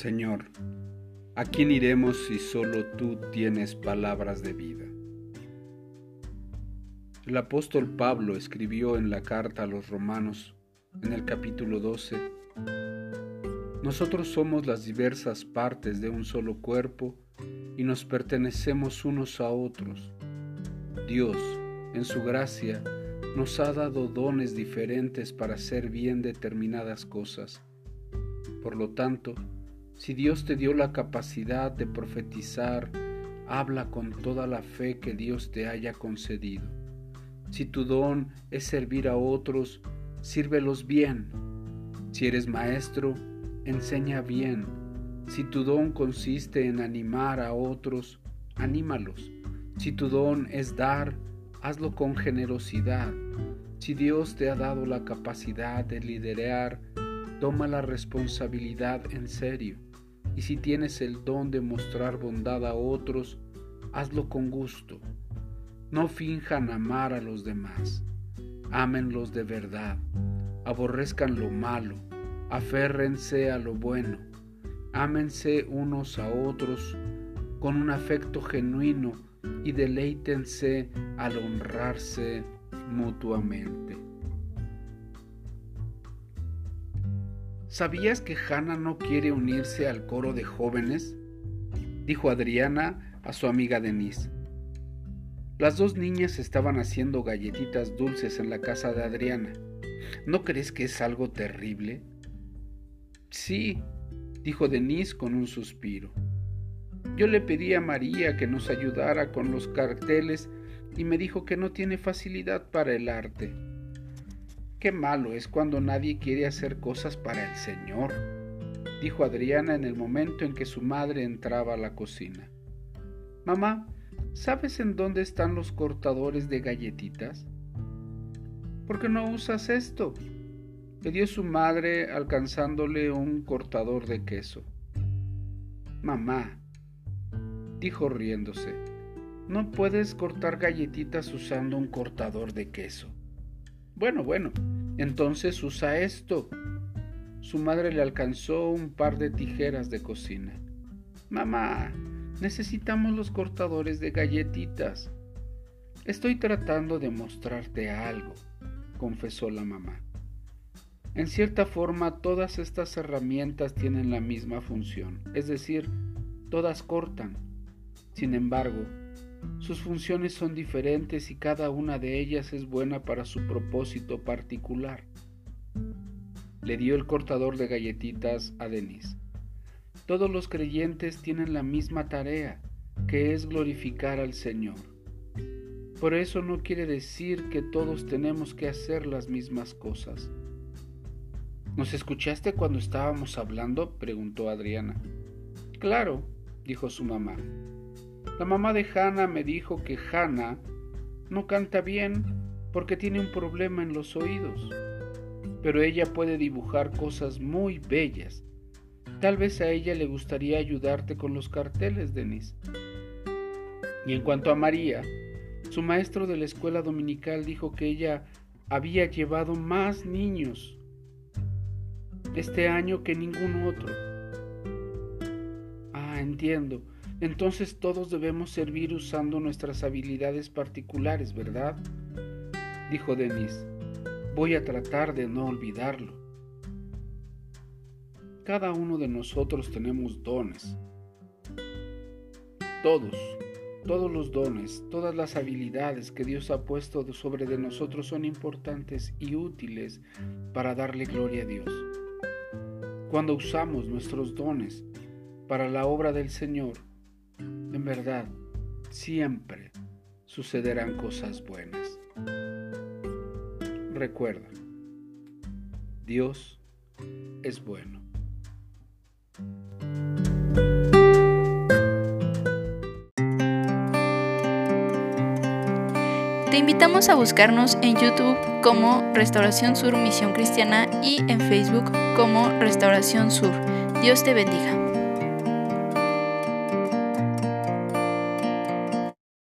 Señor, ¿a quién iremos si solo tú tienes palabras de vida? El apóstol Pablo escribió en la carta a los romanos, en el capítulo 12, Nosotros somos las diversas partes de un solo cuerpo y nos pertenecemos unos a otros. Dios, en su gracia, nos ha dado dones diferentes para hacer bien determinadas cosas. Por lo tanto, si Dios te dio la capacidad de profetizar, habla con toda la fe que Dios te haya concedido. Si tu don es servir a otros, sírvelos bien. Si eres maestro, enseña bien. Si tu don consiste en animar a otros, anímalos. Si tu don es dar, hazlo con generosidad. Si Dios te ha dado la capacidad de liderar, toma la responsabilidad en serio. Y si tienes el don de mostrar bondad a otros, hazlo con gusto. No finjan amar a los demás. Ámenlos de verdad. Aborrezcan lo malo. Aférrense a lo bueno. Ámense unos a otros con un afecto genuino y deleítense al honrarse mutuamente. ¿Sabías que Hannah no quiere unirse al coro de jóvenes? Dijo Adriana a su amiga Denise. Las dos niñas estaban haciendo galletitas dulces en la casa de Adriana. ¿No crees que es algo terrible? Sí, dijo Denise con un suspiro. Yo le pedí a María que nos ayudara con los carteles y me dijo que no tiene facilidad para el arte. Qué malo es cuando nadie quiere hacer cosas para el Señor, dijo Adriana en el momento en que su madre entraba a la cocina. Mamá, ¿sabes en dónde están los cortadores de galletitas? ¿Por qué no usas esto? Le dio su madre alcanzándole un cortador de queso. Mamá, dijo riéndose, no puedes cortar galletitas usando un cortador de queso. Bueno, bueno, entonces usa esto. Su madre le alcanzó un par de tijeras de cocina. Mamá, necesitamos los cortadores de galletitas. Estoy tratando de mostrarte algo, confesó la mamá. En cierta forma, todas estas herramientas tienen la misma función, es decir, todas cortan. Sin embargo, sus funciones son diferentes y cada una de ellas es buena para su propósito particular. Le dio el cortador de galletitas a Denise. Todos los creyentes tienen la misma tarea, que es glorificar al Señor. Por eso no quiere decir que todos tenemos que hacer las mismas cosas. ¿Nos escuchaste cuando estábamos hablando? preguntó Adriana. Claro, dijo su mamá. La mamá de Hannah me dijo que Hannah no canta bien porque tiene un problema en los oídos, pero ella puede dibujar cosas muy bellas. Tal vez a ella le gustaría ayudarte con los carteles, Denise. Y en cuanto a María, su maestro de la escuela dominical dijo que ella había llevado más niños este año que ningún otro. Ah, entiendo. Entonces todos debemos servir usando nuestras habilidades particulares, ¿verdad? Dijo Denise. Voy a tratar de no olvidarlo. Cada uno de nosotros tenemos dones. Todos, todos los dones, todas las habilidades que Dios ha puesto sobre de nosotros son importantes y útiles para darle gloria a Dios. Cuando usamos nuestros dones para la obra del Señor, en verdad, siempre sucederán cosas buenas. Recuerda, Dios es bueno. Te invitamos a buscarnos en YouTube como Restauración Sur Misión Cristiana y en Facebook como Restauración Sur. Dios te bendiga.